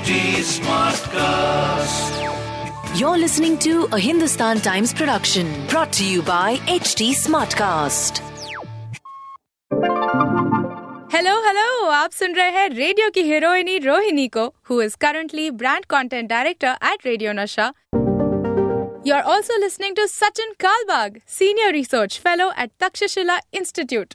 HT Smartcast. You're listening to a Hindustan Times production brought to you by HT Smartcast. Hello hello आप सुन रहे हैं radio की हीरोइनी रोहिणी को who is currently brand content director at radio Nasha you are also listening to Sachin Kalbag senior research fellow at Takshashila institute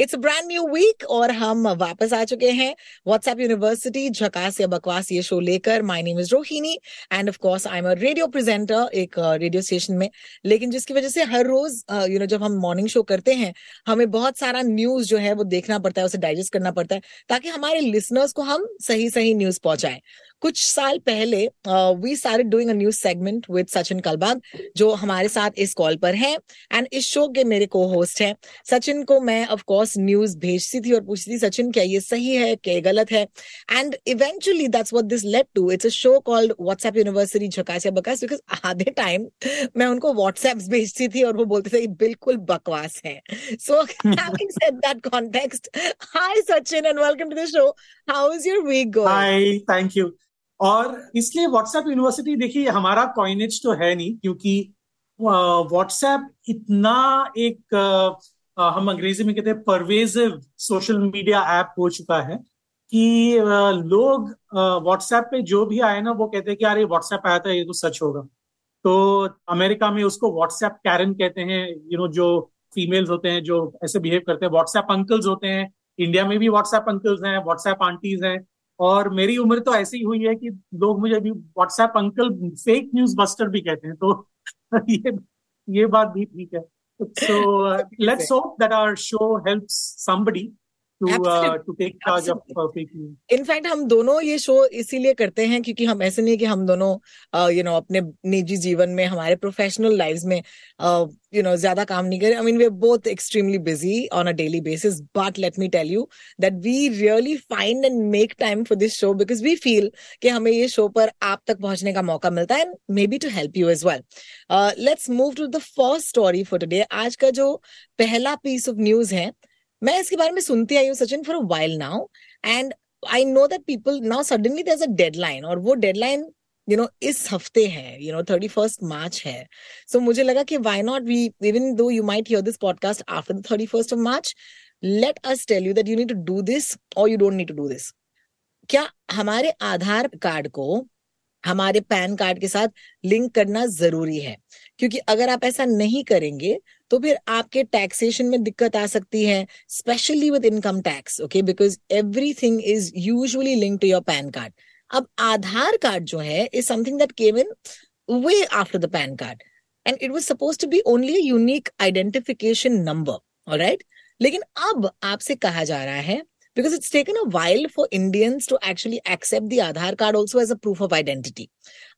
it's brand new week और हम वापस आ चुके हैं व्हाट्सएप यूनिवर्सिटी झकास या बकवास ये शो लेकर। My name is Rohini and of course I am a radio presenter एक रेडियो uh, स्टेशन में। लेकिन जिसकी वजह से हर रोज यू uh, नो जब हम मॉर्निंग शो करते हैं हमें बहुत सारा न्यूज़ जो है वो देखना पड़ता है उसे डाइजेस्ट करना पड़ता है ताकि हमारे लिसनर्स को हम सही सही न्यूज़ पहुंचाएँ। कुछ साल पहले we started doing a new segment with Sachin Kalbag जो हमारे साथ इस कॉल पर हैं एंड इस शो के मेरे को होस्ट हैं। सचिन को मैं ऑफ़ कोर्स न्यूज़ भेजती थी और पूछती थी सचिन क्या ये सही है? क्या गलत है? And eventually that's what this led to it's a show called WhatsApp university झकास या बकवास बिकॉज़ आधे टाइम मैं उनको व्हाट्सएप भेजती थी और वो बोलते थे बिल्कुल बकवास है। So having said that context hi Sachin and welcome to the show how is your week going hi thank you और इसलिए व्हाट्सएप यूनिवर्सिटी देखिए, हमारा कॉइनेज तो है नहीं, क्योंकि व्हाट्सएप इतना एक हम अंग्रेज़ी में कहते हैं परवेजिव सोशल मीडिया ऐप हो चुका है कि लोग व्हाट्सएप पे जो भी आए ना, वो कहते हैं कि ये व्हाट्सएप आया था, ये तो सच होगा। तो अमेरिका में उसको व्हाट्सएप कैरन कहते हैं यू नो जो फीमेल्स होते हैं, जो ऐसे बिहेव करते हैं व्हाट्सएप अंकल्स होते हैं इंडिया में भी व्हाट्सएप अंकल्स हैं व्हाट्सएप आंटीज हैं। और मेरी उम्र तो ऐसी ही हुई है कि लोग मुझे अभी WhatsApp uncle fake news buster भी कहते हैं तो ये ये बात भी ठीक है। So let's hope that our show helps somebody to take charge of fake news in fact हम दोनों ये शो इसीलिए करते हैं क्योंकि हम ऐसे नहीं कि हम दोनों यू नो अपने निजी जीवन में हमारे प्रोफेशनल लाइफ में यू नो ज़्यादा काम नहीं करें। I mean we both extremely busy on a daily basis but let me tell you that we really find and make time for this show because we feel कि हमें ये show पर आप तक पहुँचने का मौका मिलता है maybe to help you as well let's move to the first story for today आज का जो पहला पीस ऑफ़ न्यूज़ है मैं इसके बारे में सुनती आई हूँ, Sachin for while now and I know that people now suddenly there a deadline और वो डेडलाइन यू नो इस हफ़्ते है you know thirty first March है। सो मुझे लगा कि why not we even though you might hear this podcast after the thirty first of March let us tell you that you need to do this और you don't need to do this क्या हमारे आधार card को, हमारे pan card के साथ link करना ज़रूरी है? क्योंकि अगर आप ऐसा नहीं करेंगे तो फिर आपके टैक्सेशन में दिक्कत आ सकती है specially with income tax okay because everything is usually link to your PAN card अब आधार कार्ड जो है is something that came in way after the PAN card and it was suppose to be only unique identification number right लेकिन अब आपसे कहा जा रहा है, because it's taken a while for Indians to actually accept the Aadhaar card also as a proof of identity.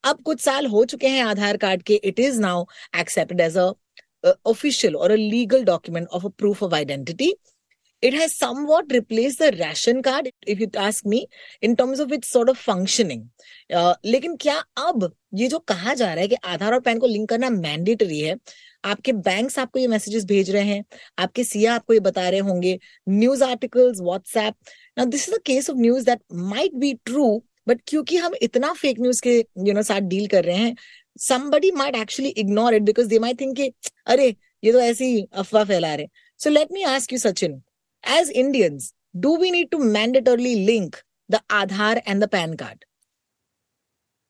अब कुछ साल हो चुके हैं आधार कार्ड के it is now accepted as a official or a legal document of a proof of identity. It has somewhat replaced the ration card, if you ask me, in terms of its sort of functioning. Uh, लेकिन क्या अब ये जो कहा जा रहा है कि आधार और पैन को लिंक करना मैंडेटरी है आपके बैंक्स आपको ये मैसेजेस भेज रहे हैं आपके सीए आपको ये बता रहे होंगे news articles WhatsApp now this is a case of news that might be true but क्योंकि हम इतना फेक न्यूज़ के यू you नो know, साथ डील कर रहे हैं somebody might actually ignore it because they might think अरे ये तो ऐसी अफवाह फैला रहे so let me ask you Sachin as Indians do we need to mandatorily link the Aadhaar and the PAN card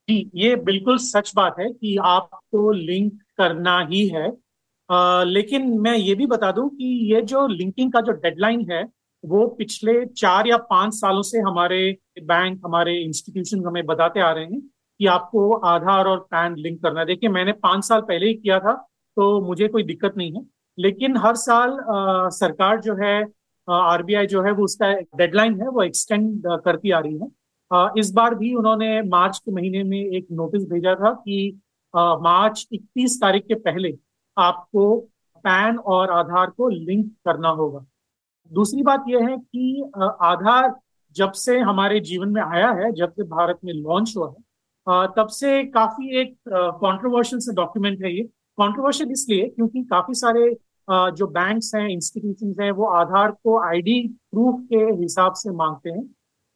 जी ये बिल्कुल सच बात है कि आपको लिंक करना ही है आ, लेकिन मैं ये भी बता दूँ कि ये जो लिंकिंग का जो डेडलाइन है वो पिछले चार या पाँच सालों से हमारे बैंक हमारे इंस्टीट्यूशन हमें बताते आ रहे हैं कि आपको आधार और पैन लिंक करना है। देखिए मैंने पाँच साल पहले ही किया था तो मुझे कोई दिक्कत नहीं है। लेकिन हर साल आ, सरकार जो है आरबीआई जो है वो उसका डेडलाइन है वो एक्सटेंड करती आ रही है। आ, इस बार भी उन्होंने मार्च के महीने में एक नोटिस भेजा था कि आ, मार्च 31 तारीख के पहले आपको पैन और आधार को लिंक करना होगा। दूसरी बात यह है कि आधार जब से हमारे जीवन में आया है जब से भारत में लॉन्च हुआ है तब से काफ़ी एक कंट्रोवर्शियल से डॉक्यूमेंट है ये। कंट्रोवर्शियल इसलिए क्योंकि काफ़ी सारे जो बैंक्स हैं इंस्टीट्यूशन हैं, वो आधार को आईडी प्रूफ के हिसाब से मांगते हैं।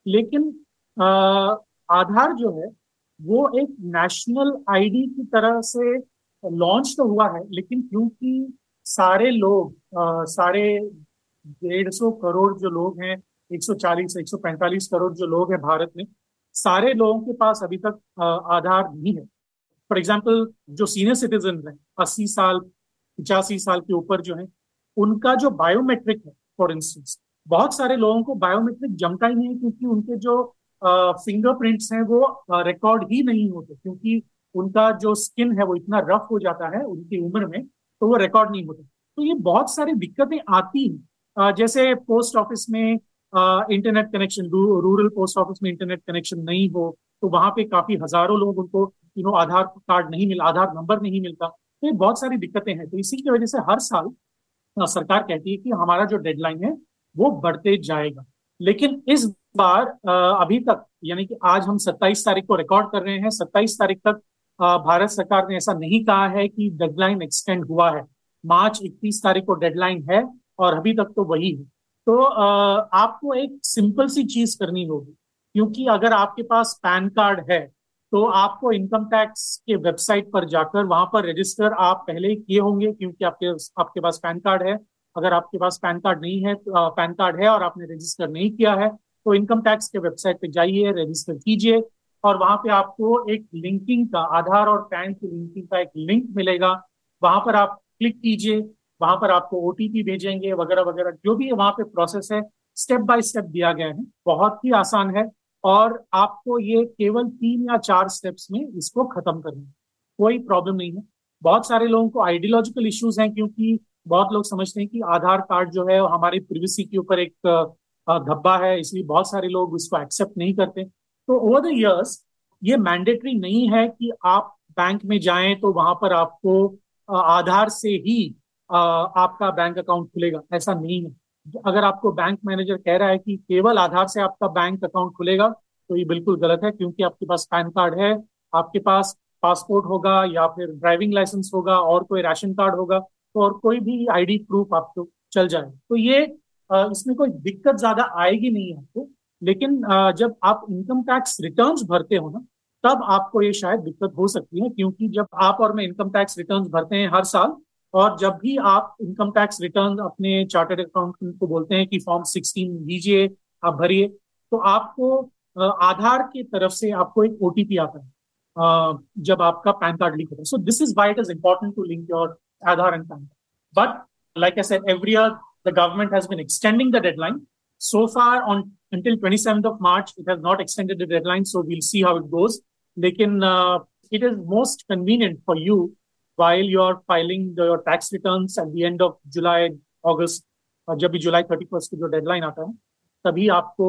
लेकिन आधार जो है, वो एक नेशनल आईडी की तरह से लॉन्च तो हुआ है, लेकिन क्योंकि सारे लोग सारे डेढ़ सौ करोड़ जो लोग हैं 140 145 करोड़ जो लोग हैं भारत में सारे लोगों के पास अभी तक आधार नहीं है। फॉर एग्ज़ाम्पल जो सीनियर सिटीजन हैं, अस्सी साल, पिचासी साल के ऊपर जो है, उनका जो बायोमेट्रिक है फॉर इंस्टेंस बहुत सारे लोगों को बायोमेट्रिक जमता ही नहीं क्योंकि उनके जो फिंगरप्रिंट्स हैं वो रिकॉर्ड ही नहीं होते क्योंकि उनका जो स्किन है वो इतना रफ हो जाता है उनकी उम्र में तो वो रिकॉर्ड नहीं होते। तो ये बहुत सारी दिक्कतें आती हैं। जैसे पोस्ट ऑफ़िस में internet connection rural post office में इंटरनेट कनेक्शन नहीं हो तो वहाँ पे काफ़ी हज़ारों लोग उनको यू नो आधार कार्ड नहीं मिला, आधार नंबर नहीं मिलता। तो ये बहुत सारी दिक्कतें हैं। तो इसी की वजह से हर साल सरकार कहती है कि हमारा जो डेडलाइन है, वो बढ़ते जाएगा। लेकिन इस बार अभी तक, यानी कि आज हम 27 तारीख को रिकॉर्ड कर रहे हैं 27 तारीख तक भारत सरकार ने ऐसा नहीं कहा है कि डेडलाइन एक्सटेंड हुआ है। मार्च 31 तारीख को डेडलाइन है और अभी तक तो वही है। तो आपको एक सिंपल सी चीज़ करनी होगी, क्योंकि अगर आपके पास पैन कार्ड है तो आपको इनकम टैक्स के वेबसाइट पर जाकर वहाँ पर रजिस्टर आप पहले ही किए होंगे, क्योंकि आपके आपके पास पैन कार्ड है। अगर आपके पास पैन कार्ड नहीं है तो पैन कार्ड है और आपने रजिस्टर नहीं किया है तो इनकम टैक्स के वेबसाइट पे जाइए, रजिस्टर कीजिए और वहाँ पे आपको एक लिंकिंग का, आधार और पैन की लिंकिंग का एक लिंक मिलेगा। वहाँ पर आप क्लिक कीजिए वहाँ पर आपको ओटीपी भेजेंगे, वगैरह वगैरह, जो भी वहाँ पे प्रोसेस है स्टेप बाय स्टेप दिया गया है। बहुत ही आसान है और आपको ये केवल तीन या चार स्टेप्स में इसको खत्म करना है। कोई प्रॉब्लम नहीं है। बहुत सारे लोगों को आइडियोलॉजिकल इश्यूज़ हैं क्योंकि बहुत लोग समझते हैं कि आधार कार्ड जो है, हमारी प्रिवेसी के ऊपर एक धब्बा है, इसलिए बहुत सारे लोग उसको एक्सेप्ट नहीं करते। तो ओवर द इयर्स ये मैंडेटरी नहीं है कि आप बैंक में जाएँ तो वहाँ पर आपको आधार से ही आपका बैंक अकाउंट खुलेगा। ऐसा नहीं है। अगर आपको बैंक मैनेजर कह रहा है कि केवल आधार से आपका बैंक अकाउंट खुलेगा तो ये बिल्कुल गलत है, क्योंकि आपके पास पैन कार्ड है, आपके पास पासपोर्ट होगा या फिर ड्राइविंग लाइसेंस होगा और कोई राशन कार्ड होगा तो और कोई भी आईडी प्रूफ आपको चल जाए तो ये इसमें कोई दिक्कत ज़्यादा आएगी नहीं आपको, लेकिन जब आप इनकम टैक्स रिटर्न्स भरते हो ना, तब आपको ये शायद दिक्कत हो सकती है, क्योंकि जब आप और मैं इनकम टैक्स रिटर्न्स भरते हैं हर साल और जब भी आप इनकम टैक्स रिटर्न अपने चार्टेड अकाउंट को बोलते हैं कि फॉर्म सिक्सटीन लीजिए आप भरिए तो आपको आधार की तरफ़ से आपको एक ओटीपी आता है जब आपका पैन कार्ड लिंक होता है। So this is why it is important to link your Aadhaar and PAN card but like I said every year the government has been extending the deadline so far on until twenty seven of March it has not extended the deadline so we'll see how it goes लेकिन it is most convenient for you while you're filing the, your tax returns at the end of July, August, जब भी जुलाई thirty first की जो deadline आता है तभी आपको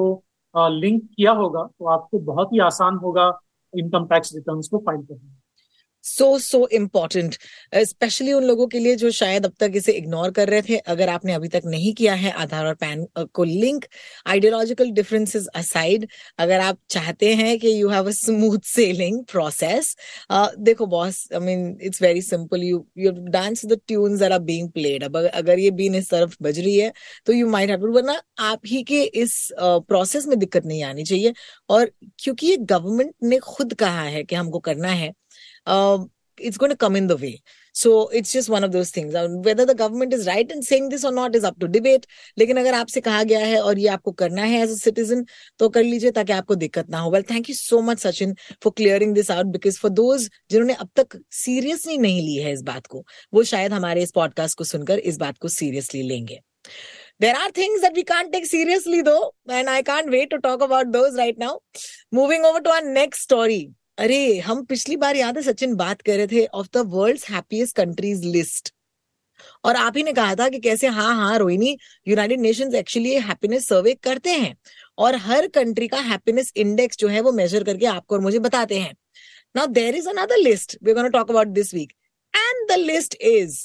link किया होगा तो आपको बहुत ही आसान होगा इनकम टैक्स रिटर्न्स को फ़ाइल करना। सो सो इंपॉर्टेंट स्पेशली उन लोगों के लिए जो शायद अब तक इसे इग्नोर कर रहे थे। अगर आपने अभी तक नहीं किया है आधार और पैन को लिंक आइडियोलॉजिकल डिफरेंसेस असाइड अगर आप चाहते हैं कि you have a smooth sailing process देखो boss I mean it's very simple you you dance the tunes that are being played अब अगर ये बीन इस तरफ़ बज रही है तो यू माइट हैव वरना आप ही के इस प्रोसेस uh, में दिक्कत नहीं आनी चाहिए। और क्योंकि ये गवर्नमेंट ने खुद कहा है कि हमको करना है uh, it's going to come in the way. So it's just one of those things. Whether the government is right in saying this or not is up to debate. लेकिन अगर आपसे कहा गया है और ये आपको करना है एज अ सिटीजन तो कर लीजिए ताकि आपको दिक्कत ना हो well thank you so much Sachin for clearing this out because for those जिन्होंने अब तक सीरियसली नहीं ली है इस बात को वो शायद हमारे इस पॉडकास्ट को सुनकर इस बात को सीरियसली लेंगे There are things that we can't take seriously though, and I can't wait to talk about those right now. Moving over to our next story. अरे, हम पिछली बार याद है सचिन बात कर रहे थे of the world happiest countries list और आप ही ने कहा था कि कैसे हाँ हाँ Rohini United Nations actually happiness survey करते हैं और हर कंट्री का हैप्पीनेस इंडेक्स जो है वो मेजर करके आपको और मुझे बताते हैं। Now there is another list we gonna talk about this week and the list is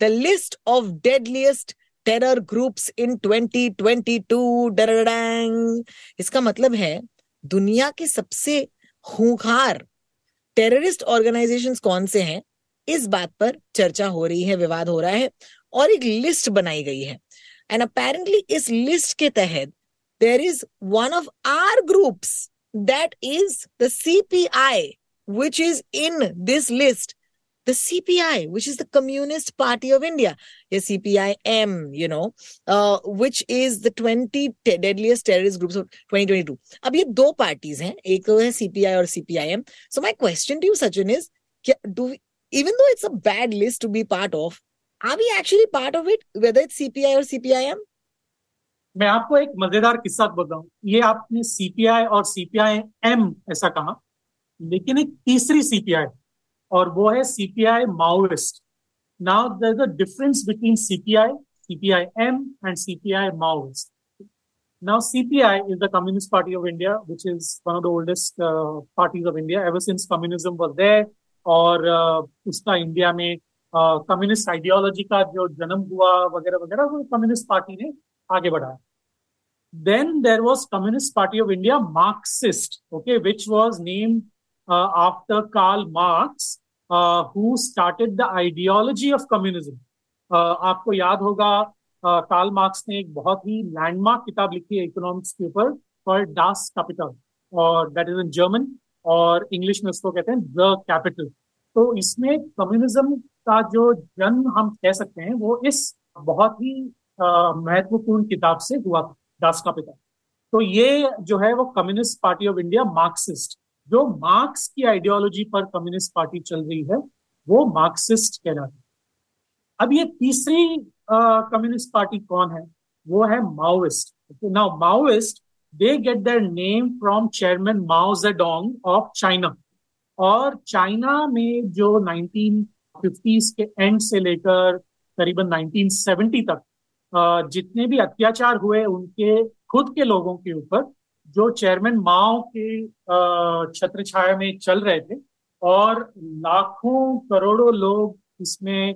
the list of deadliest terror groups in 2022 डरडैंग इसका मतलब है दुनिया के सबसे खूंखार टेररिस्ट ऑर्गेनाइजेशन कौन से हैं? इस बात पर चर्चा हो रही है, विवाद हो रहा है और एक लिस्ट बनाई गई है। एंड अपेरेंटली इस लिस्ट के तहत there is one of our groups that is the I which is in this list the CPI, which is the Communist Party of India, the CPIM, you know, uh, which is the 20 deadliest terrorist groups of 2022. अब ये दो parties हैं एक तो है CPI और CPIM. So my question to you, Sachin, is do we, even though it's a bad list to be part of, are we actually part of it, whether it's CPI or CPIM? मैं आपको एक मजेदार किस्सा बताऊं ये आपने CPI और CPI M ऐसा कहा लेकिन एक तीसरी सीपीआई और वो है CPI Maoist now is a difference between CPI CPI M and CPI is the Communist Party of India, which is one of the oldest uh, parties of India. Ever since communism was there. और उसका India में communist uh, ideology का जो जन्म हुआ वगैरह वगैरह वो कम्युनिस्ट पार्टी ने आगे बढ़ाया। Then there was Communist Party of India Marxist okay which was name after Karl Marx who started the ideology of communism आपको याद होगा कार्ल uh, मार्क्स ने एक बहुत ही लैंडमार्क किताब लिखी है इकोनॉमिक्स के ऊपर फॉर डास कैपिटल और दैट इज़ इन जर्मन और इंग्लिश में उसको कहते हैं द कैपिटल तो इसमें कम्युनिज्म का जो जन्म हम कह सकते हैं वो इस बहुत ही महत्वपूर्ण किताब से हुआ था दास का पिता तो ये जो है वो Communist Party of India Marxist जो मार्क्स की आइडियोलॉजी पर कम्युनिस्ट पार्टी चल रही है, वो मार्क्सिस्ट कहलाती है। अब ये तीसरी कम्युनिस्ट पार्टी कौन है? वो है Maoist now Maoist they get their name from chairman Mao Zedong of China और चाइना में जो 1950s के एंड से लेकर करीबन 1970 तक जितने भी अत्याचार हुए उनके, खुद के लोगों के ऊपर जो चेयरमैन माओ के छत्र छाया में चल रहे थे और लाखों करोड़ों लोग इसमें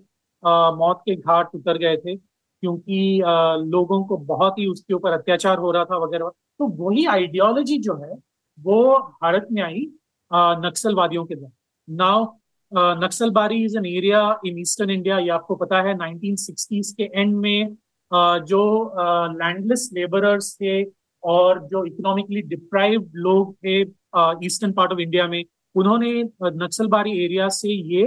मौत के घाट उतर गए थे क्योंकि लोगों को बहुत ही उसके ऊपर अत्याचार हो रहा था वगैरह। तो वही आइडियोलॉजी जो है, वो भारत में आई नक्सलवादियों के द्वारा। Now Naxalbari is an area in eastern India ये आपको पता है 1960s के एंड में जो लैंडलेस लेबरर्स थे और जो इकोनॉमिकली डिप्राइव्ड लोग थे ईस्टर्न पार्ट ऑफ़ इंडिया में, उन्होंने नक्सलबारी एरिया से ये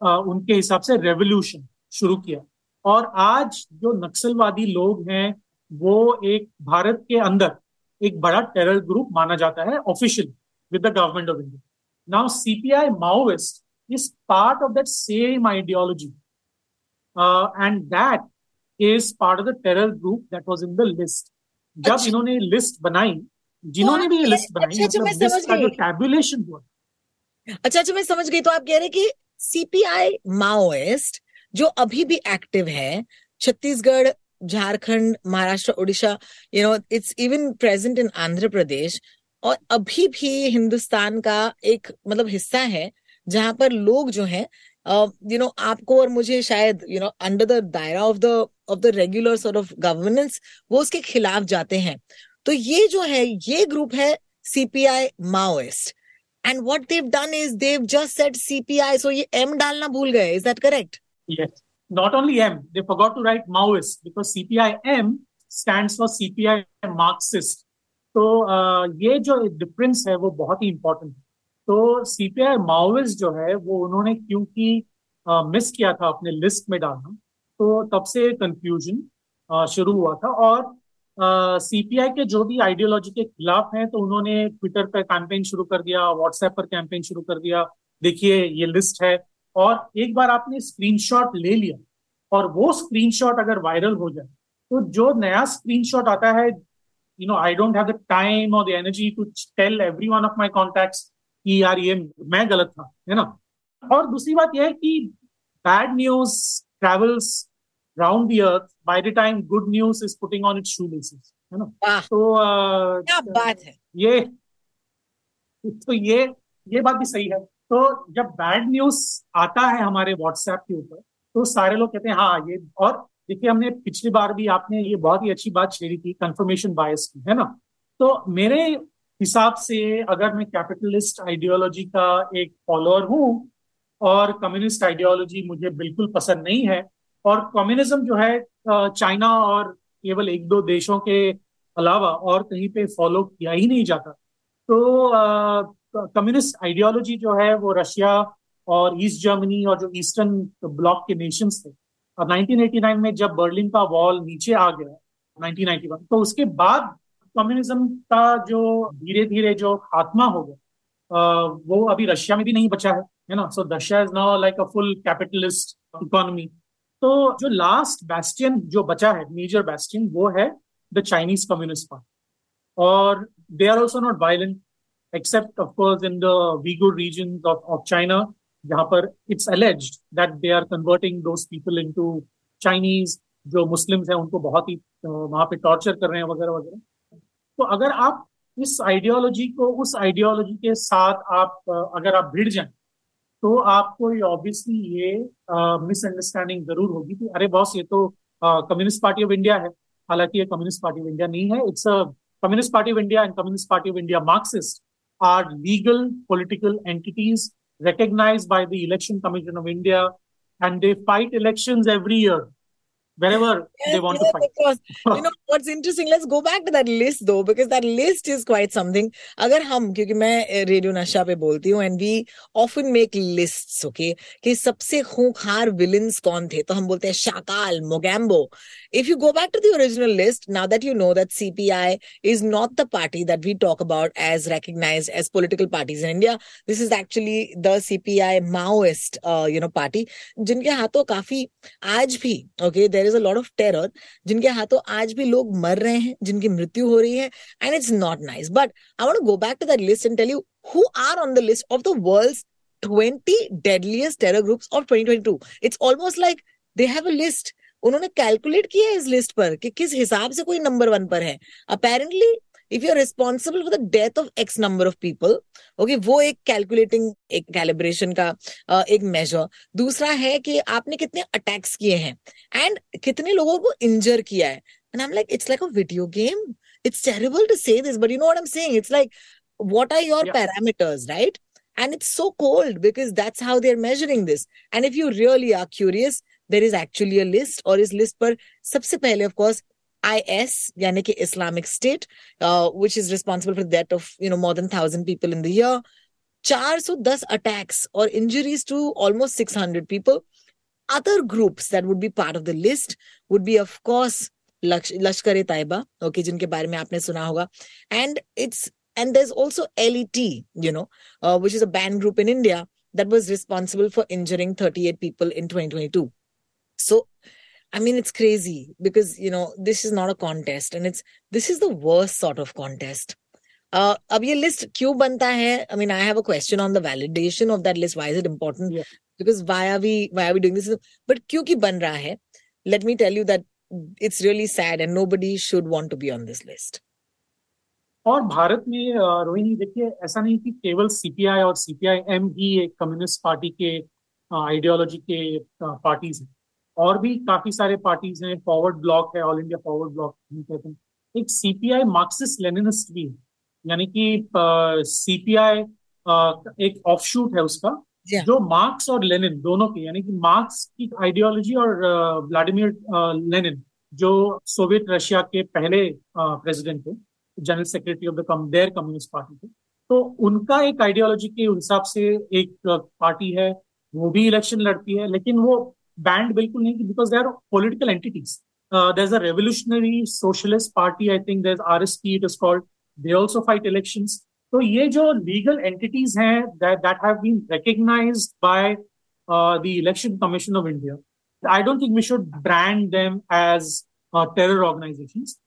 उनके हिसाब से रेवोल्यूशन शुरू किया। और आज जो नक्सलवादी लोग हैं, वो एक भारत के अंदर एक बड़ा टेरर ग्रुप माना जाता है official with the government of India now CPI Maoist is part of that same ideology and that is part of the terror group that was in the list जब अच्छा, इन्होंने लिस्ट बनाई जिन्होंने भी ये लिस्ट बनाई अच्छा, मतलब लिस्ट का जो टैबुलेशन हुआ। अच्छा अच्छा मैं समझ गई। तो आप कह रहे कि सीपीआई माओइस्ट जो अभी भी एक्टिव है Chhattisgarh Jharkhand Maharashtra Orissa you know it's even present in Andhra Pradesh और अभी भी हिंदुस्तान का एक मतलब हिस्सा है जहाँ पर लोग जो है यू नो आपको और मुझे शायद यू नो अंडर द दायरा of the of the regular sort of governance वो उसके खिलाफ जाते हैं। तो ये जो है ये ग्रुप है CPI Maoist and what they've done is they've just said CPI so ये एम डालना भूल गए is that correct yes not only M, they forgot to write Maoist because CPI-M stands for CPI Marxist. तो uh, ये जो difference है वो बहुत ही इंपॉर्टेंट है। तो सीपीआई माओविस्ट जो है वो उन्होंने क्योंकि मिस किया था अपने लिस्ट में डालना तो तब से कंफ्यूजन शुरू हुआ था और सीपीआई के जो भी आइडियोलॉजी के खिलाफ हैं तो उन्होंने ट्विटर पर कैंपेन शुरू कर दिया व्हाट्सएप पर कैंपेन शुरू कर दिया। देखिए, ये लिस्ट है और एक बार आपने स्क्रीनशॉट ले लिया और वो स्क्रीनशॉट अगर वायरल हो जाए तो जो नया स्क्रीनशॉट आता है you know I don't have the time और the energy to tell every one of my contact कि यार ये मैं गलत था, है ना? और दूसरी बात यह है कि bad news travels the earth by the time good news is putting on its shoelaces है ना तो क्या बात है। ये तो ये ये बात भी सही है। तो जब बैड न्यूज़ आता है हमारे व्हाट्सएप के ऊपर तो सारे लोग कहते हैं हाँ ये और देखिए हमने पिछली बार भी आपने ये बहुत ही अच्छी बात छेड़ी थी कंफर्मेशन बायस की है ना। तो मेरे हिसाब से अगर मैं कैपिटलिस्ट आइडियोलॉजी का एक फॉलोअर हूँ और कम्युनिस्ट आइडियोलॉजी मुझे बिल्कुल पसंद नहीं है और कम्युनिज्म जो है चाइना और केवल एक दो देशों के अलावा और कहीं पे फॉलो किया ही नहीं जाता। तो कम्युनिस्ट आइडियोलॉजी जो है, वो रशिया और ईस्ट जर्मनी और जो ईस्टर्न ब्लॉक के नेशंस थे। और 1989 में जब बर्लिन का वॉल नीचे आ गया 1991 तो उसके बाद कम्युनिज्म का जो धीरे धीरे जो खात्मा हो गया वो अभी रशिया में भी नहीं बचा है है ना? So Russia is now like a full capitalist economy तो जो लास्ट बैस्टियन जो बचा है मेजर बैस्टियन वो है द चाइनीज़ कम्युनिस्ट पार्टी और they are also not violent except of course in the Uyghur region of China जहाँ पर it's alleged that they are converting those people into Chinese जो Muslims हैं, उनको बहुत ही वहाँ पे टॉर्चर कर रहे हैं, वगैरह वगैरह। तो अगर आप इस आइडियोलॉजी को, उस आइडियोलॉजी के साथ आप अगर आप भिड़ जाएँ तो आपको ये ऑब्वियसली ये मिसअंडरस्टैंडिंग ज़रूर होगी कि अरे बॉस ये तो कम्युनिस्ट पार्टी ऑफ़ इंडिया है। हालाँकि ये कम्युनिस्ट पार्टी ऑफ़ इंडिया नहीं है। It's a Communist Party of India and Communist Party of India Marxist are legal political entities recognized by the Election Commission of India and they fight election every year. Wherever yes, they want yes, to fight. Because, you know what's interesting? Let's go back to that list though, because that list is quite something. अगर हम क्योंकि मैं radio नशा पे बोलती हूँ and we often make lists, okay? कि सबसे खूंखार villains कौन थे? तो हम बोलते हैं Shakaal, Mogambo. If you go back to the original list, now that you know that CPI is not the party that we talk about as recognized as political parties in India, this is actually the CPI Maoist, uh, you know, party. जिनके हाथों काफी आज भी, okay, there there is a lot of terror जिनके हाथों आज भी लोग मर रहे हैं जिनकी मृत्यु हो रही है and it's not nice but I want go back to that list and tell you who are on the list of the world's 20 deadliest terror groups of 2022 it's almost like they have a list उन्होंने calculate किया है इस list पर कि किस हिसाब से कोई नंबर वन पर है। Apparently if you are responsible for the death of X number of people okay वो एक कैलकुलेटिंग एक कैलिब्रेशन का एक मेजर दूसरा है कि आपने कितने अटैक्स किए हैं एंड कितने लोगों को इंजर किया है। And I am like it's like a video game it's terrible to say this but you know what I am saying it's like what are your yeah. parameters right? And it's so cold because that's how they're measuring this. And if you really are curious there is actually a list or is list पर सबसे पहले of course IS, yani ki Islamic State, uh, which is responsible for the death of you know more than thousand people in the year. 410 attacks or injuries to almost 600 people. Other groups that would be part of the list would be, of course, Lashkar e Taiba, okay, जिनके बारे में आपने सुना होगा, and it's and there's also LET, you know, uh, which is a band group in India that was responsible for injuring 38 people in 2022. So I mean, it's crazy because, you know, this is not a contest and it's, this is the worst sort of contest. Uh, अब ये list क्यों बनता है? I mean I have a question on the validation of that list why is it important because why are we why are we doing this but क्योंकि बन रहा है? Let me tell you that it's really sad and nobody should want to be on this list और भारत में रोहिणी देखिए ऐसा नहीं कि केवल सीपीआई और सीपीआई एम ही एक कम्युनिस्ट पार्टी के आइडियोलॉजी के पार्टीज़ हैं। और भी काफ़ी सारे पार्टीज़ हैं फॉरवर्ड ब्लॉक है ऑल इंडिया फॉरवर्ड ब्लॉक कहते हैं। एक सीपीआई मार्क्सिस्ट लेनिनिस्ट भी है यानी कि सीपीआई एक ऑफशूट है उसका जो मार्क्स और लेनिन दोनों की यानी कि मार्क्स की आइडियोलॉजी और व्लादिमीर लेनिन जो सोवियत रशिया के पहले प्रेसिडेंट थे general secretary of the come their Communist Party थे। तो उनका एक आइडियोलॉजी के हिसाब से एक पार्टी है वो भी इलेक्शन लड़ती है लेकिन वो बैंड बिल्कुल नहीं because they are political entities there is a revolutionary socialist party I think there are S P it is called they also fight election तो ये जो लीगल एंटिटीज हैं that have been recognised by the election commission of India I don't think we should brand them as uh, terror organizations.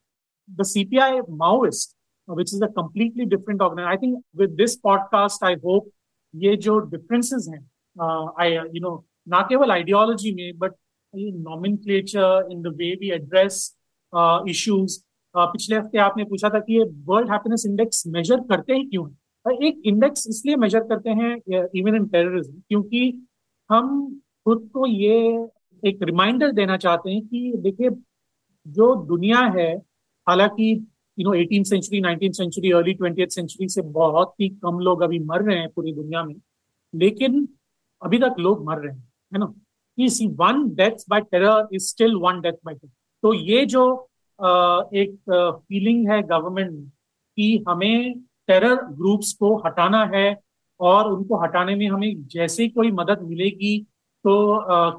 The CPI Maoist, uh, which is a completely different organization. I think with this podcast, I hope ये जो differences हैं, uh, I you know ना केवल ideology में but नॉमिन in the way we address issues पिछले हफ़्ते आपने पूछा था कि ये वर्ल्ड हैप्पीनेस इंडेक्स मेजर करते हैं क्यों है? एक इंडेक्स इसलिए मेजर करते हैं इवन इन टेररिज्म क्योंकि हम खुद को ये एक रिमाइंडर देना चाहते हैं कि देखिए, जो दुनिया है, हालाँकि you know eighteen century nineteen century early twenty century से बहुत ही कम लोग अभी मर रहे हैं पूरी दुनिया में, लेकिन अभी तक लोग मर रहे हैं। है ना? See one death by terror is still one death by terror तो ये जो एक फीलिंग है गवर्नमेंट कि हमें टेरर ग्रुप्स को हटाना है और उनको हटाने में हमें जैसे कोई मदद मिलेगी तो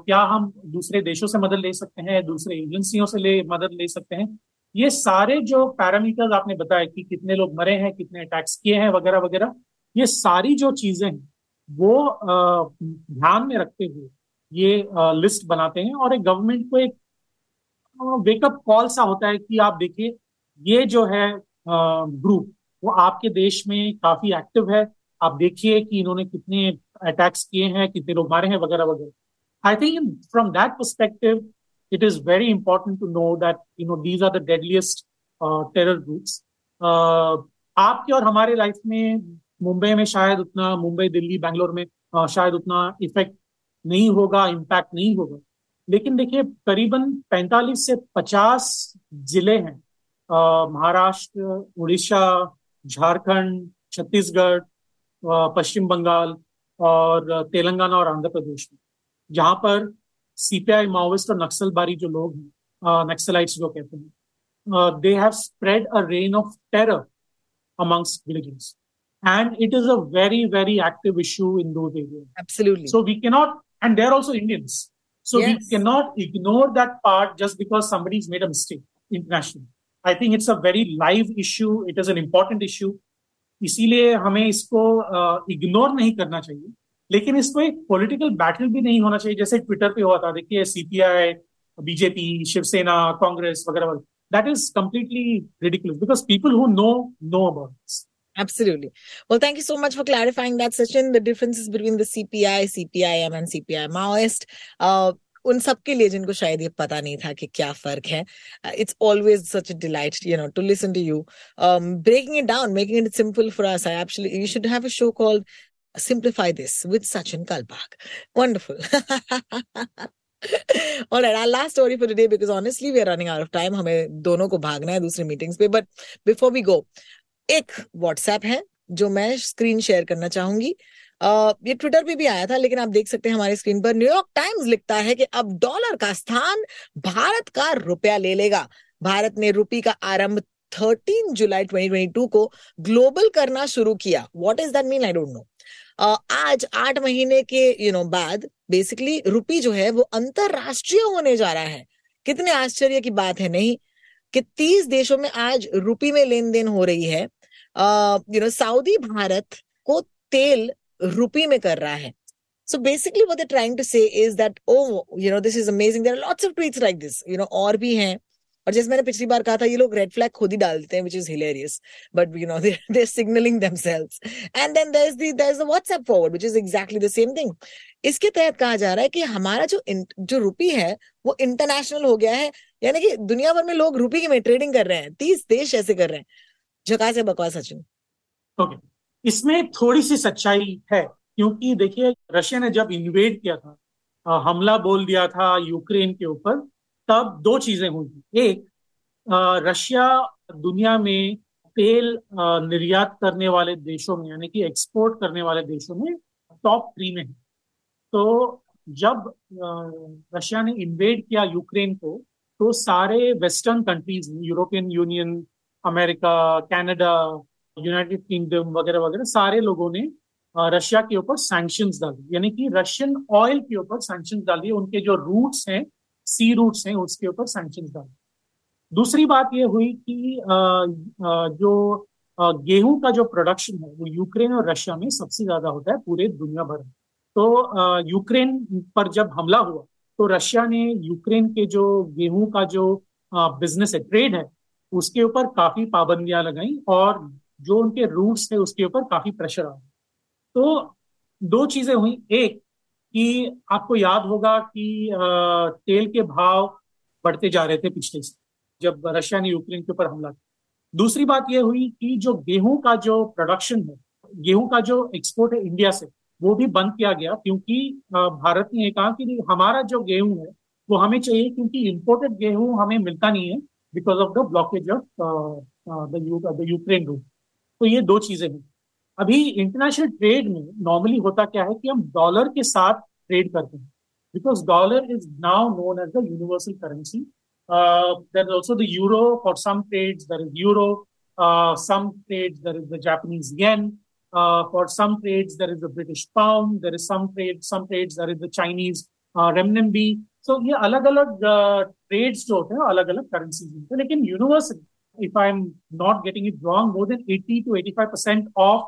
क्या हम दूसरे देशों से मदद ले सकते हैं, दूसरे एजेंसियों से ले, मदद ले सकते हैं? ये सारे जो पैरामीटर्स आपने बताया कि कितने लोग मरे हैं, कितने अटैक्स किए हैं, वगैरह वगैरह, ये सारी जो चीज़ें हैं, वो ध्यान में रखते हुए ये लिस्ट बनाते हैं और एक गवर्नमेंट को एक वेकअप कॉल सा होता है कि आप देखिए, ये जो है ग्रुप वो आपके देश में काफ़ी एक्टिव है। आप देखिए कि इन्होंने कितने अटैक्स किए हैं, कितने लोग मारे हैं, वगैरह वगैरह। I think from that perspective it is very important to know that you know these are the deadliest terror groups आपके और हमारे लाइफ में मुंबई में शायद उतना, मुंबई, दिल्ली, बैंगलोर में शायद उतना इफ़ेक्ट नहीं होगा इम्पैक्ट नहीं होगा। लेकिन देखिए करीबन 45 से 50 ज़िले हैं। महाराष्ट्र उड़ीसा झारखंड छत्तीसगढ़ पश्चिम बंगाल और तेलंगाना और आंध्र प्रदेश में। जहाँ पर सीपीआई माओविस्ट और नक्सलबारी जो लोग हैं नक्सलाइट्स जो कहते हैं they have spread a reign of terror amongst villages and it is a very very active issue in those areas. Absolutely. So we cannot and they're also indians so yes. we cannot ignore that part just because somebody's made a mistake internationally I think it's a very live issue it is an important issue इसीलिए हमें इसको ignore नहीं करना चाहिए लेकिन इसको एक political battle भी नहीं होना चाहिए जैसे ट्विटर पे हुआ था देखिए सीपीआई बीजेपी शिवसेना कांग्रेस वगैरह वगैरह that is completely ridiculous because people who know know about this Absolutely. Well, thank you so much for clarifying that, Sachin. The differences between the CPI, CPIM, and CPI Maoist. Uh, उन सब के लिए जिनको शायद ये पता नहीं था कि क्या फर्क है it's always such a delight you know to listen to you breaking it down making it simple for us I actually you should have a show called simplify this with Sachin Kalbag. Wonderful. All right, our last story for today because honestly we are running out of time. हमें दोनों को भागना है दूसरे meetings पे but before we go एक WhatsApp है जो मैं स्क्रीन शेयर करना चाहूँगी। Uh, ये ट्विटर पे भी आया था लेकिन आप देख सकते हैं हमारे स्क्रीन पर न्यूयॉर्क टाइम्स लिखता है कि अब डॉलर का स्थान भारत का रुपया ले लेगा। भारत ने रुपी का आरंभ 13 जुलाई 2022 को ग्लोबल करना शुरू किया। What is that mean I don't know आज आठ महीने के यू you नो know, बाद बेसिकली रुपी जो है वो अंतरराष्ट्रीय होने जा रहा है। कितने आश्चर्य की बात है नहीं? कि तीस देशों में आज रुपी में लेन देन हो रही है। यू नो सऊदी भारत को तेल रुपी में कर रहा है। So basically what they're trying to say is that, oh, you know, this is amazing. There are lots of tweets like this, you know, और भी हैं। और जैसे मैंने पिछली बार कहा था ये लोग रेड फ्लैग खुद ही डालते हैं which is hilarious but you know they signalling and WhatsApp forward which is exactly the same thing इसके तहत कहा जा रहा है कि हमारा जो जो रुपी है वो इंटरनेशनल हो गया है। यानी कि दुनिया भर में लोग रुपी में ट्रेडिंग कर रहे हैं। तीस देश ऐसे कर रहे हैं। झका से बकवास सचिन ओके इसमें थोड़ी सी सच्चाई है, क्योंकि देखिए, रशिया ने जब इन्वेड किया था हमला बोल दिया था यूक्रेन के ऊपर, तब दो चीज़ें हुई एक रशिया दुनिया में तेल निर्यात करने वाले देशों में, यानी कि एक्सपोर्ट करने वाले देशों में टॉप थ्री में है। तो जब रशिया ने इन्वेड किया यूक्रेन को तो सारे Western countries European Union America, Canada, United Kingdom वगैरह वगैरह सारे लोगों ने रशिया के ऊपर सैंक्शन डाल यानी कि रशियन ऑयल के ऊपर सैंक्शन डाल दिए। उनके जो रूट्स हैं सी रूट्स हैं, उसके ऊपर सैंक्शन डाल दूसरी बात यह हुई कि जो गेहूँ का जो प्रोडक्शन है, वो यूक्रेन और रशिया में सबसे ज़्यादा होता है पूरे दुनिया भर में। तो यूक्रेन पर जब हमला हुआ तो रशिया ने यूक्रेन के जो गेहूँ का जो बिज़नेस है ट्रेड है उसके ऊपर काफ़ी पाबंदियाँ लगाई और जो उनके रूट्स थे उसके ऊपर काफ़ी प्रेशर आया। तो दो चीज़ें हुई। एक, कि आपको याद होगा कि तेल के भाव बढ़ते जा रहे थे पिछले से जब रशिया ने यूक्रेन के ऊपर हमला किया। दूसरी बात यह हुई कि जो गेहूँ का जो प्रोडक्शन है, गेहूँ का जो एक्सपोर्ट है इंडिया से, वो भी बंद किया गया क्योंकि भारत ने कहा कि हमारा जो गेहूँ है, वो हमें चाहिए क्योंकि इम्पोर्टेड गेहूँ हमें मिलता नहीं है। Because of the blockage of the Ukraine route तो ये दो चीज़ें हैं। अभी इंटरनेशनल ट्रेड में नॉर्मली होता क्या है कि हम डॉलर के साथ ट्रेड करते हैं। Because dollar is now known as the universal currency there is also the euro for some trades there is euro some trades there is the Japanese yen for some trades there is the British pound there is some trade some trades there is the Chinese renminbi so ये अलग अलग trades जो होते हैं अलग अलग currencies होते हैं लेकिन universal if I'm not getting it wrong, more than 80 to 85% of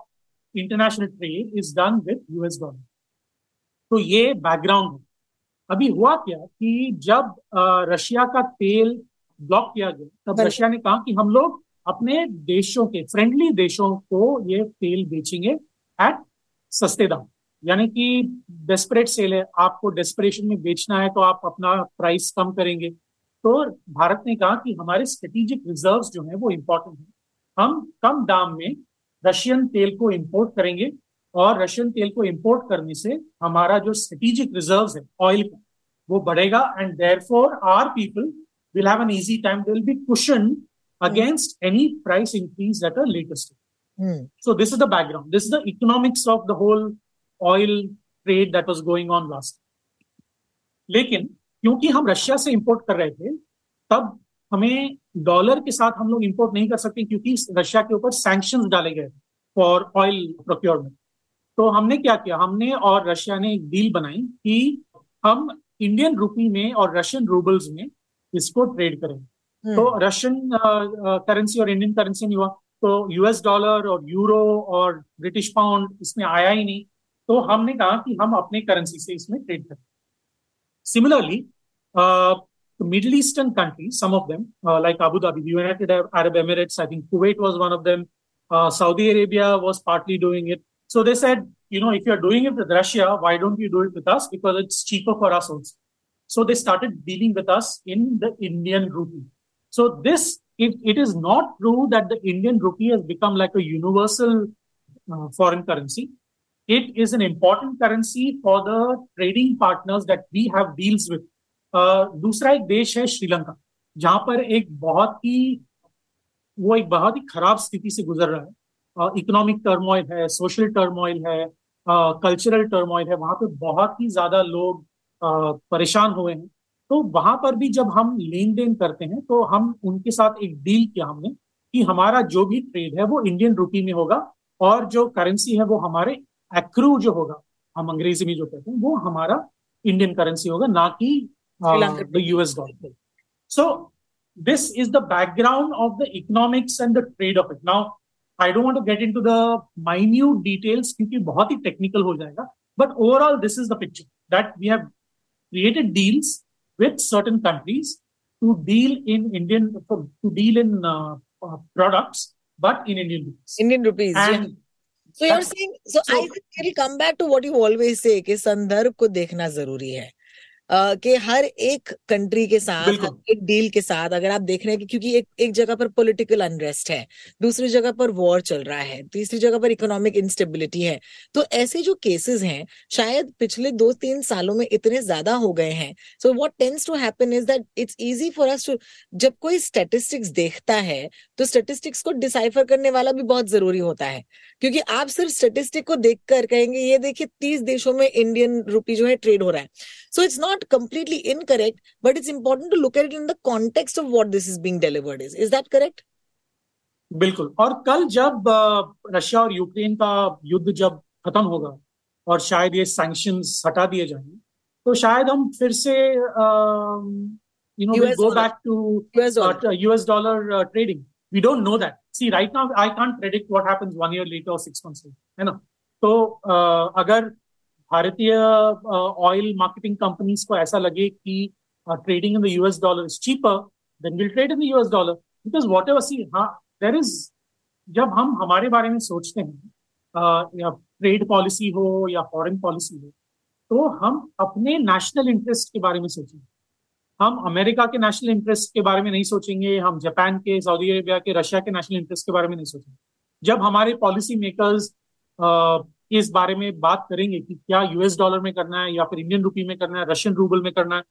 international trade is done with US dollar. तो ये बैकग्राउंड है। अभी हुआ क्या कि जब रशिया का तेल ब्लॉक किया गया तब रशिया ने कहा कि हम लोग अपने देशों के फ्रेंडली देशों को ये तेल बेचेंगे एट सस्ते दाम यानी कि डेस्परेट सेल है। आपको डेस्परेशन में बेचना है तो आप अपना प्राइस कम करेंगे। तो भारत ने कहा कि हमारे स्ट्रेटेजिक रिजर्व्स जो है वो इम्पोर्टेंट है। हम कम दाम में रशियन तेल को इम्पोर्ट करेंगे और रशियन तेल को इम्पोर्ट करने से हमारा जो स्ट्रेटेजिक रिज़र्व है ऑयल का वो बढ़ेगा and therefore are people will have an easy time they will be cushion against any price increase at a latest so this is the background this is the economics of the whole oil trade that was going on last लेकिन क्योंकि हम Russia से import कर रहे थे तब हमें dollar के साथ हम लोग इंपोर्ट नहीं कर सकते क्योंकि रशिया के ऊपर सैंक्शन डाले गए फॉर ऑयल प्रोक्योरमेंट तो हमने क्या किया? हमने और रशिया ने एक डील बनाई कि हम इंडियन रूपी में और रशियन रूबल्स में इसको ट्रेड करें हम्म। तो रशियन करेंसी और इंडियन करेंसी नहीं हुआ। तो यूएस डॉलर और यूरो और ब्रिटिश पाउंड इसमें आया ही नहीं। तो हमने कहा कि हम अपने करेंसी से इसमें ट्रेड करें similarly Uh, Middle Eastern countries, some of them, uh, like Abu Dhabi, the United Arab Emirates, I think Kuwait was one of them. Uh, Saudi Arabia was partly doing it. So they said, you know, if you're doing it with Russia, why don't you do it with us? Because it's cheaper for us also. So they started dealing with us in the Indian rupee. So this, it, it is not true that the Indian rupee has become like a universal uh, foreign currency. It is an important currency for the trading partners that we have deals with. Uh, दूसरा एक देश है श्रीलंका जहाँ पर एक बहुत ही वो एक बहुत ही खराब स्थिति से गुजर रहा है। इकोनॉमिक टर्मोइल है सोशल टर्मोइल है कल्चरल टर्मोइल है वहाँ पे बहुत ही ज़्यादा लोग परेशान हुए हैं। तो वहाँ पर भी जब हम लेन देन करते हैं तो हम उनके साथ एक डील किया हमने कि हमारा जो भी ट्रेड है वो इंडियन रुपी में होगा और जो करेंसी है वो हमारे एक्रू जो होगा हम अंग्रेज़ी में जो कहते हैं वो हमारा इंडियन करेंसी होगा ना कि US dollar so this is the background of the economics and the trade of it now I don't want to get into the minute details क्योंकि बहुत ही टेक्निकल हो जाएगा but overall this is the picture that we have created deals with certain countries to deal in Indian to deal in products but in Indian rupees Indian rupees So you're saying, so, so I think it'll come back to what you always say कि संदर्भ को देखना ज़रूरी है. कि हर एक country के साथ एक डील के साथ अगर आप देख रहे हैं कि क्योंकि एक एक जगह पर पॉलिटिकल अनरेस्ट है दूसरी जगह पर वॉर चल रहा है तीसरी जगह पर इकोनॉमिक इंस्टेबिलिटी है तो ऐसे जो केसेस हैं शायद पिछले दो तीन सालों में इतने ज़्यादा हो गए हैं so what tends to happen is that it's easy for us to जब कोई स्टेटिस्टिक्स देखता है तो स्टेटिस्टिक्स को डिसाइफर करने वाला भी बहुत ज़रूरी होता है। क्योंकि आप सिर्फ़ स्टेटिस्टिक को देखकर कहेंगे ये देखिए तीस देशों में इंडियन रुपी जो है ट्रेड हो रहा है। So it's not incorrect, but it's important to look at it in the context of what this is being delivered is. Is that correct? बिल्कुल। और कल जब रशिया और यूक्रेन का युद्ध जब खत्म होगा और शायद ये सैंक्शन हटा दिए जाएँगे तो शायद हम फिर से you know go back to US dollar trading we don't know that see right now I can't predict what happens one year later और सिक्स मंथ्स है ना तो uh, अगर भारतीय ऑयल मार्केटिंग कंपनीज़ को ऐसा लगे कि trading in the US dollar is cheaper then will trade in the US dollar because whatever see हाँ देर इज़ जब हम हमारे बारे में सोचते हैं या ट्रेड पॉलिसी हो या फॉरेन पॉलिसी हो तो हम अपने नेशनल इंटरेस्ट के बारे में सोचेंगे। हम अमेरिका के नेशनल इंटरेस्ट के बारे में नहीं सोचेंगे हम जापान के सऊदी अरेबिया के रशिया के नेशनल इंटरेस्ट के बारे में नहीं सोचेंगे जब हमारे पॉलिसी मेकर्स इस बारे में बात करेंगे कि क्या यूएस डॉलर में करना है या फिर इंडियन रुपी में करना है रशियन रूबल में करना है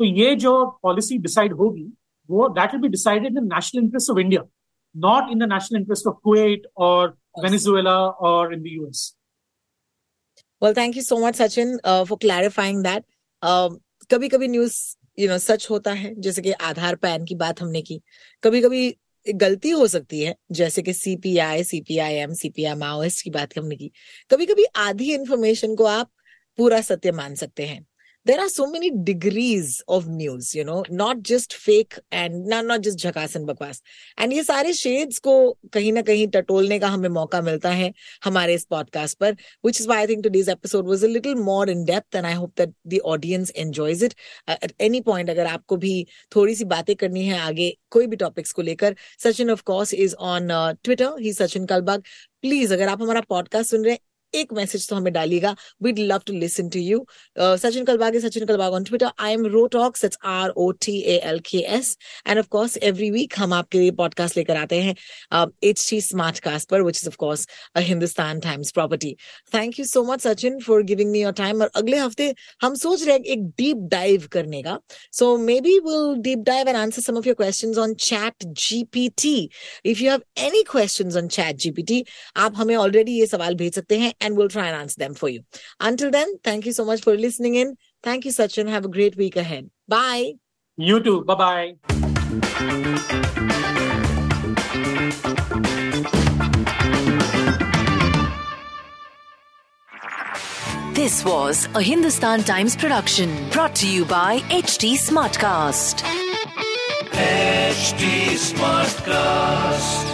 तो ये जो पॉलिसी डिसाइड होगी वो that will be decided in national interest of India not in the national interest of Kuwait और वेनेजुएला और in the US you so much, Sachin, uh, for clarifying that. Uh, कभी कभी news you know सच होता है, जैसे कि आधार pan की बात हमने की। कभी कभी गलती हो सकती है, जैसे कि सीपीआई सीपीआईएम सीपीआई माओइस्ट की बात हमने की। कभी कभी आधी इंफॉर्मेशन को आप पूरा सत्य मान सकते हैं। there are so many degrees of news you know not just fake and not not just झकास and बकवास and ये सारे shades को कहीं ना कहीं टटोलने का हमें मौका मिलता है हमारे इस podcast पर which is why I think today's episode was a little more in depth and I hope that the audience enjoys it uh, at any point अगर आपको भी थोड़ी सी बातें करनी है आगे कोई भी टॉपिक्स को लेकर Sachin of course is on Twitter he Sachin Kalbag please अगर आप हमारा पॉडकास्ट सुन रहे हैं एक मैसेज तो हमें डालिएगा। We'd love to listen to you Sachin Kalbag Sachin Kalbag on Twitter I am ro talks it's R O T A L K S and of course every week हम आपके लिए podcast लेकर आते हैं H T smart cast पर which is of course Hindustan Times property thank you so much Sachin for giving me your time और अगले हफ़्ते हम सोच रहे हैं एक डीप डाइव करने का. So maybe will deep dive and answer some of your questions on ChatGPT if you have any questions on ChatGPT आप हमें ऑलरेडी ये सवाल भेज सकते हैं and we'll try and answer them for you. Until then, thank you so much for listening in. Thank you, Sachin. Have a great week ahead. Bye. You too. Bye bye. This was a Hindustan Times production brought to you by HT Smartcast. HT Smartcast.